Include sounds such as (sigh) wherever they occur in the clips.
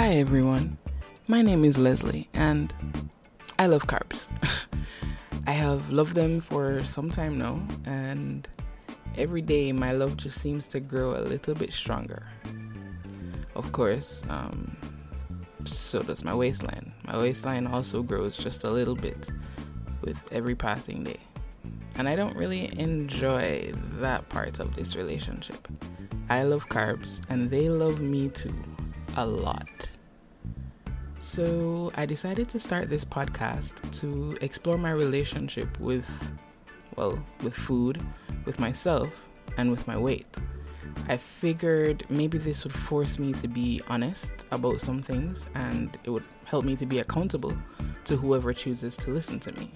Hi everyone, my name is Leslie and I love carbs. (laughs) I have loved them for some time now, and every day my love just seems to grow a little bit stronger. Of course, um, so does my waistline. My waistline also grows just a little bit with every passing day. And I don't really enjoy that part of this relationship. I love carbs, and they love me too, a lot. So I decided to start this podcast to explore my relationship with, well, with food, with myself, and with my weight. I figured maybe this would force me to be honest about some things and it would help me to be accountable to whoever chooses to listen to me.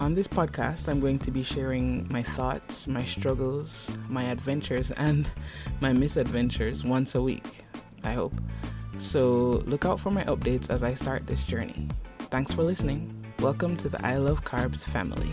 On this podcast, I'm going to be sharing my thoughts, my struggles, my adventures, (laughs) and my misadventures once a week, I hope. So look out for my updates as I start this journey. Thanks for listening. Welcome to the I Love Carbs family.